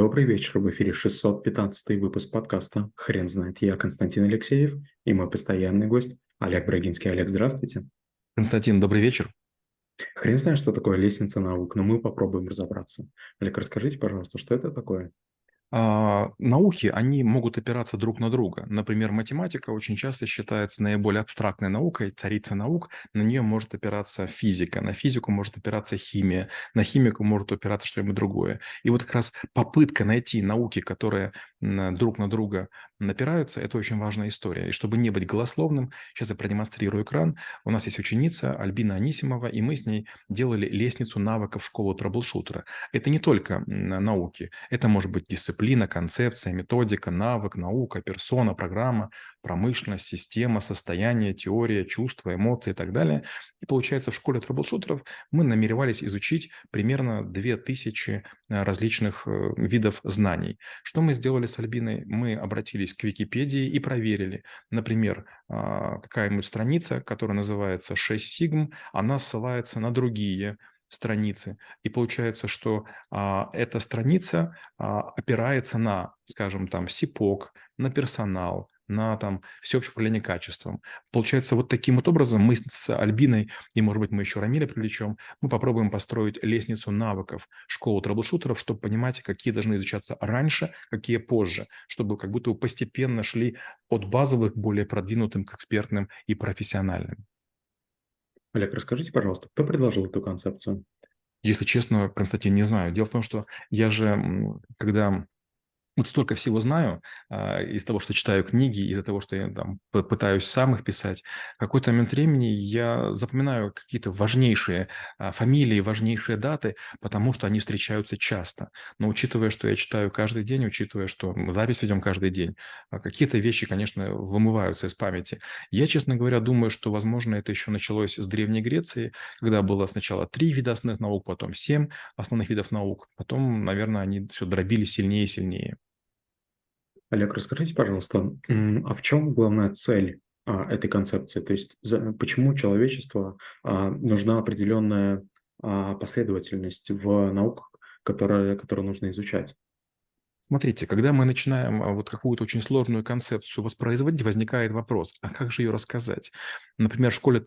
Добрый вечер, в эфире 615 выпуск подкаста «Хрен знает». Я Константин Алексеев и мой постоянный гость Олег Брагинский. Олег, здравствуйте. Константин, добрый вечер. Хрен знает, что такое лестница наук, но мы попробуем разобраться. Олег, расскажите, пожалуйста, что это такое? А, науки, они могут опираться друг на друга. Например, математика очень часто считается наиболее абстрактной наукой, царица наук. На нее может опираться физика, на физику может опираться химия, на химику может опираться что-нибудь другое. И вот как раз попытка найти науки, которые друг на друга напираются, это очень важная история. И чтобы не быть голословным, сейчас я продемонстрирую экран. У нас есть ученица Альбина Анисимова, и мы с ней делали лестницу навыков школы траблшутера. Это не только науки, это может быть дисциплина, концепция, методика, навык, наука, персона, программа, промышленность, система, состояние, теория, чувства, эмоции и так далее. И получается, в школе трэблшутеров мы намеревались изучить примерно 2000 э, различных э, видов знаний. Что мы сделали с Альбиной? Мы обратились к Википедии и проверили. Например, а, какая-нибудь страница, которая называется 6 сигм, она ссылается на другие страницы. И получается, что а, эта страница а, опирается на, скажем, там, СИПОК, на персонал, на там всеобщее управление качеством. Получается, вот таким вот образом мы с Альбиной, и, может быть, мы еще Рамиля привлечем, мы попробуем построить лестницу навыков школы трэблшутеров, чтобы понимать, какие должны изучаться раньше, какие позже, чтобы как будто постепенно шли от базовых к более продвинутым, к экспертным и профессиональным. Олег, расскажите, пожалуйста, кто предложил эту концепцию? Если честно, Константин, не знаю. Дело в том, что я же, когда вот столько всего знаю а, из того, что читаю книги, из-за того, что я там пытаюсь сам их писать. В какой-то момент времени я запоминаю какие-то важнейшие а, фамилии, важнейшие даты, потому что они встречаются часто. Но учитывая, что я читаю каждый день, учитывая, что запись ведем каждый день, а, какие-то вещи, конечно, вымываются из памяти. Я, честно говоря, думаю, что, возможно, это еще началось с Древней Греции, когда было сначала три вида основных наук, потом семь основных видов наук, потом, наверное, они все дробили сильнее и сильнее. Олег, расскажите, пожалуйста, а в чем главная цель а, этой концепции? То есть за, почему человечеству а, нужна определенная а, последовательность в науках, которые, которые нужно изучать? Смотрите, когда мы начинаем а, вот какую-то очень сложную концепцию воспроизводить, возникает вопрос, а как же ее рассказать? Например, в школе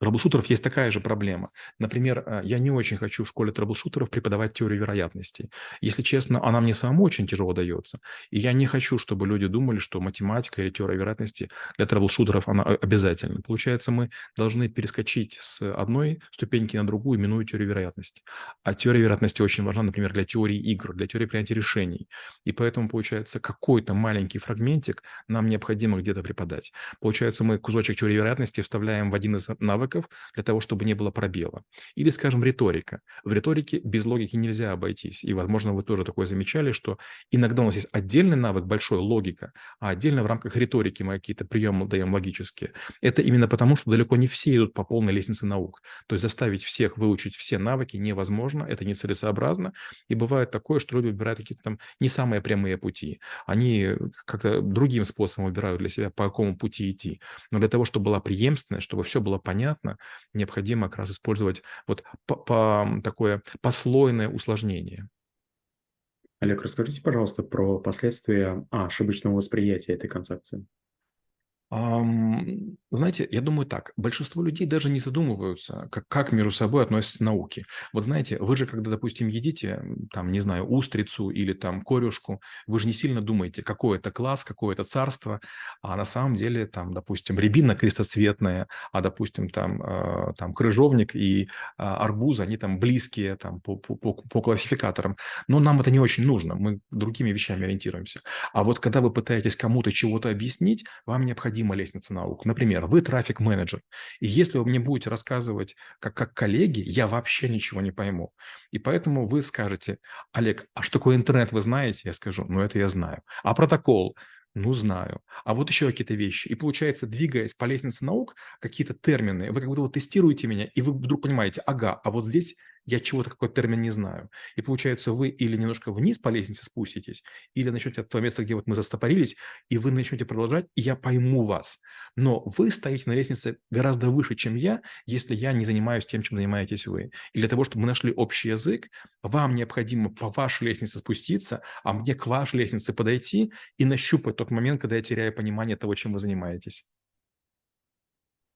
траблшутеров есть такая же проблема. Например, э, я не очень хочу в школе траблшутеров преподавать теорию вероятностей. Если честно, она мне самому очень тяжело дается. И я не хочу, чтобы люди думали, что математика или теория вероятности для трэблшутеров она э, обязательна. Получается, мы должны перескочить с одной ступеньки на другую, минуя теорию вероятности. А теория вероятности очень важна, например, для теории игр, для теории принятия решений. И поэтому, получается, какой-то маленький фрагментик нам необходимо где-то преподать. Получается, мы кусочек теории вероятности вставляем в один из навыков, навыков для того, чтобы не было пробела. Или, скажем, риторика. В риторике без логики нельзя обойтись. И, возможно, вы тоже такое замечали, что иногда у нас есть отдельный навык, большой логика, а отдельно в рамках риторики мы какие-то приемы даем логические. Это именно потому, что далеко не все идут по полной лестнице наук. То есть заставить всех выучить все навыки невозможно, это нецелесообразно. И бывает такое, что люди выбирают какие-то там не самые прямые пути. Они как-то другим способом выбирают для себя, по какому пути идти. Но для того, чтобы была преемственность, чтобы все было понятно, понятно, необходимо как раз использовать вот по, по такое послойное усложнение. Олег, расскажите, пожалуйста, про последствия ошибочного восприятия этой концепции. Знаете, я думаю так, большинство людей даже не задумываются, как, как между собой относятся науки. Вот знаете, вы же, когда, допустим, едите, там, не знаю, устрицу или там корюшку, вы же не сильно думаете, какой это класс, какое это царство, а на самом деле, там, допустим, рябина крестоцветная, а, допустим, там, э, там крыжовник и э, арбуз, они там близкие там, по, по, по классификаторам. Но нам это не очень нужно, мы другими вещами ориентируемся. А вот когда вы пытаетесь кому-то чего-то объяснить, вам необходимо необходима лестница наук. Например, вы трафик-менеджер, и если вы мне будете рассказывать как, как коллеги, я вообще ничего не пойму. И поэтому вы скажете, Олег, а что такое интернет, вы знаете? Я скажу, ну это я знаю. А протокол? Ну, знаю. А вот еще какие-то вещи. И получается, двигаясь по лестнице наук, какие-то термины, вы как будто вот тестируете меня, и вы вдруг понимаете, ага, а вот здесь я чего-то, какой термин не знаю. И получается, вы или немножко вниз по лестнице спуститесь, или начнете от того места, где вот мы застопорились, и вы начнете продолжать, и я пойму вас. Но вы стоите на лестнице гораздо выше, чем я, если я не занимаюсь тем, чем занимаетесь вы. И для того, чтобы мы нашли общий язык, вам необходимо по вашей лестнице спуститься, а мне к вашей лестнице подойти и нащупать тот момент, когда я теряю понимание того, чем вы занимаетесь.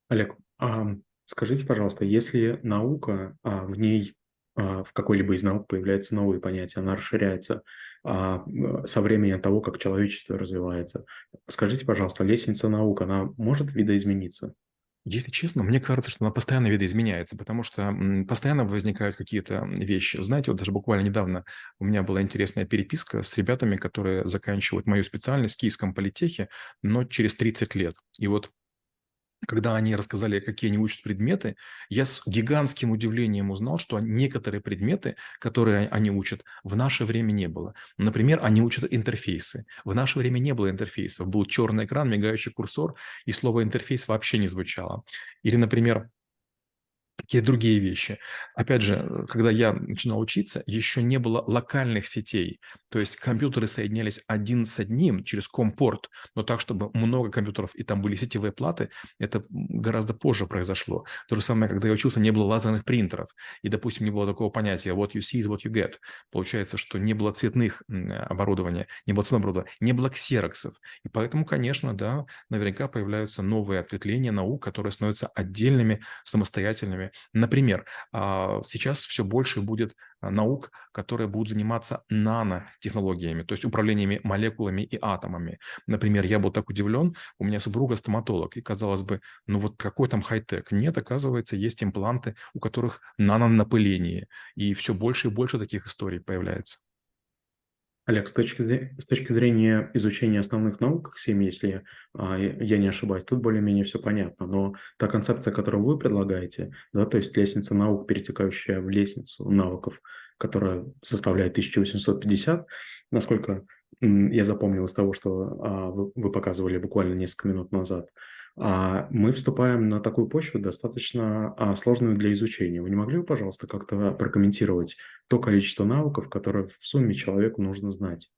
Олег, а скажите, пожалуйста, если наука, а, в ней в какой-либо из наук появляются новые понятия, она расширяется а, со временем того, как человечество развивается. Скажите, пожалуйста, лестница наук, она может видоизмениться? Если честно, мне кажется, что она постоянно видоизменяется, потому что постоянно возникают какие-то вещи. Знаете, вот даже буквально недавно у меня была интересная переписка с ребятами, которые заканчивают мою специальность в Киевском политехе, но через 30 лет. И вот когда они рассказали, какие они учат предметы, я с гигантским удивлением узнал, что некоторые предметы, которые они учат, в наше время не было. Например, они учат интерфейсы. В наше время не было интерфейсов. Был черный экран, мигающий курсор, и слово интерфейс вообще не звучало. Или, например, какие другие вещи. Опять же, когда я начинал учиться, еще не было локальных сетей. То есть компьютеры соединялись один с одним через компорт, но так, чтобы много компьютеров и там были сетевые платы, это гораздо позже произошло. То же самое, когда я учился, не было лазерных принтеров. И, допустим, не было такого понятия what you see is what you get. Получается, что не было цветных оборудования, не было цветного оборудования, не было ксероксов. И поэтому, конечно, да, наверняка появляются новые ответвления наук, которые становятся отдельными, самостоятельными Например, а, сейчас все больше будет а, наук, которые будут заниматься нанотехнологиями, то есть управлениями молекулами и атомами. Например, я был так удивлен, у меня супруга стоматолог, и казалось бы, ну вот какой там хай-тек? Нет, оказывается, есть импланты, у которых нанонапыление, и все больше и больше таких историй появляется. Олег, с точки, с точки зрения изучения основных наук, 7, если а, я не ошибаюсь, тут более-менее все понятно, но та концепция, которую вы предлагаете, да, то есть лестница наук, перетекающая в лестницу навыков, которая составляет 1850, насколько я запомнил из того, что а, вы, вы показывали буквально несколько минут назад, мы вступаем на такую почву достаточно а, сложную для изучения. Вы не могли бы, пожалуйста, как-то прокомментировать то количество навыков, которые в сумме человеку нужно знать?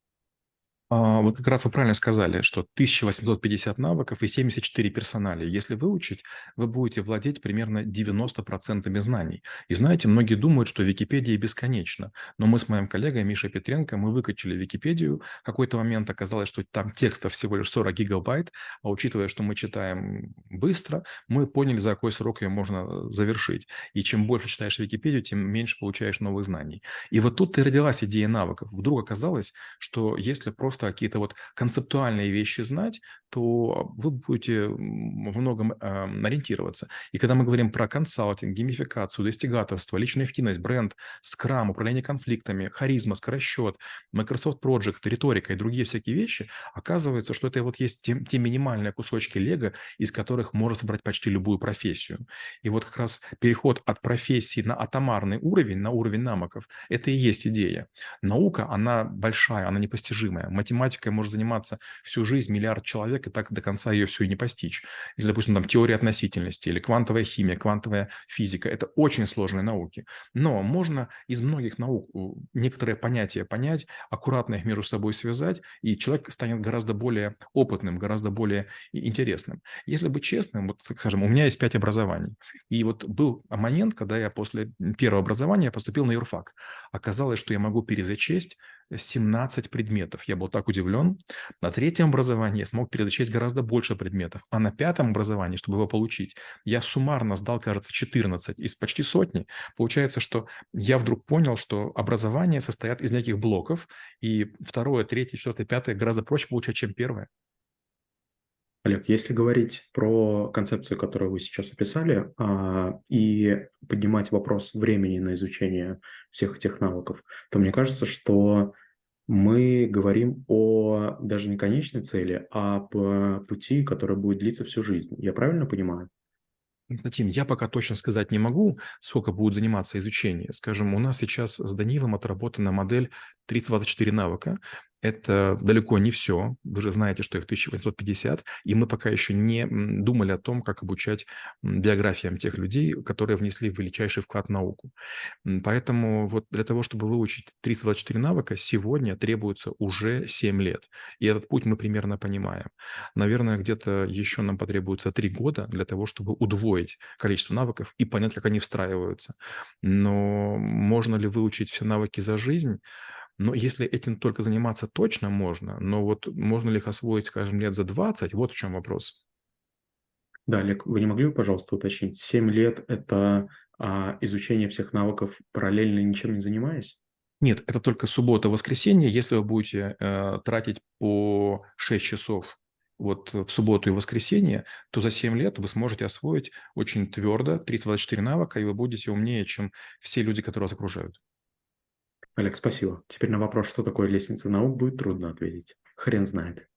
А, вот как раз вы правильно сказали, что 1850 навыков и 74 персонали. Если выучить, вы будете владеть примерно 90% знаний. И знаете, многие думают, что Википедия бесконечна. Но мы с моим коллегой Мишей Петренко, мы выкачали Википедию. В какой-то момент оказалось, что там текста всего лишь 40 гигабайт. А учитывая, что мы читаем быстро, мы поняли, за какой срок ее можно завершить. И чем больше читаешь Википедию, тем меньше получаешь новых знаний. И вот тут и родилась идея навыков. Вдруг оказалось, что если просто просто какие-то вот концептуальные вещи знать, то вы будете во многом э, ориентироваться. И когда мы говорим про консалтинг, геймификацию, достигаторство, личную эффективность, бренд, скрам, управление конфликтами, харизма, скоросчет, Microsoft Project, риторика и другие всякие вещи, оказывается, что это вот есть те, те минимальные кусочки лего, из которых можно собрать почти любую профессию. И вот как раз переход от профессии на атомарный уровень, на уровень навыков, это и есть идея. Наука, она большая, она непостижимая математикой может заниматься всю жизнь миллиард человек, и так до конца ее все и не постичь. Или, допустим, там теория относительности, или квантовая химия, квантовая физика. Это очень сложные науки. Но можно из многих наук некоторые понятия понять, аккуратно их между собой связать, и человек станет гораздо более опытным, гораздо более интересным. Если быть честным, вот, скажем, у меня есть пять образований. И вот был момент, когда я после первого образования поступил на юрфак. Оказалось, что я могу перезачесть 17 предметов. Я был так удивлен. На третьем образовании я смог перезачесть гораздо больше предметов. А на пятом образовании, чтобы его получить, я суммарно сдал, кажется, 14 из почти сотни. Получается, что я вдруг понял, что образование состоит из неких блоков, и второе, третье, четвертое, пятое гораздо проще получать, чем первое. Олег, если говорить про концепцию, которую вы сейчас описали, а, и поднимать вопрос времени на изучение всех этих навыков, то мне кажется, что мы говорим о даже не конечной цели, а об пути, который будет длиться всю жизнь. Я правильно понимаю? Константин, я пока точно сказать не могу, сколько будет заниматься изучение. Скажем, у нас сейчас с Данилом отработана модель 324 навыка, Это далеко не все. Вы же знаете, что их 1850, и мы пока еще не думали о том, как обучать биографиям тех людей, которые внесли величайший вклад в науку. Поэтому вот для того, чтобы выучить 324 навыка, сегодня требуется уже 7 лет. И этот путь мы примерно понимаем. Наверное, где-то еще нам потребуется 3 года для того, чтобы удвоить количество навыков и понять, как они встраиваются. Но можно ли выучить все навыки за жизнь? Но если этим только заниматься точно можно, но вот можно ли их освоить, скажем, лет за 20, вот в чем вопрос. Да, Олег, вы не могли бы, пожалуйста, уточнить, 7 лет– это а, изучение всех навыков параллельно ничем не занимаясь? Нет, это только суббота, воскресенье. Если вы будете э, тратить по 6 часов вот в субботу и воскресенье, то за 7 лет вы сможете освоить очень твердо 324 навыка, и вы будете умнее, чем все люди, которые вас окружают. Олег, спасибо. Теперь на вопрос, что такое лестница наук, будет трудно ответить. Хрен знает.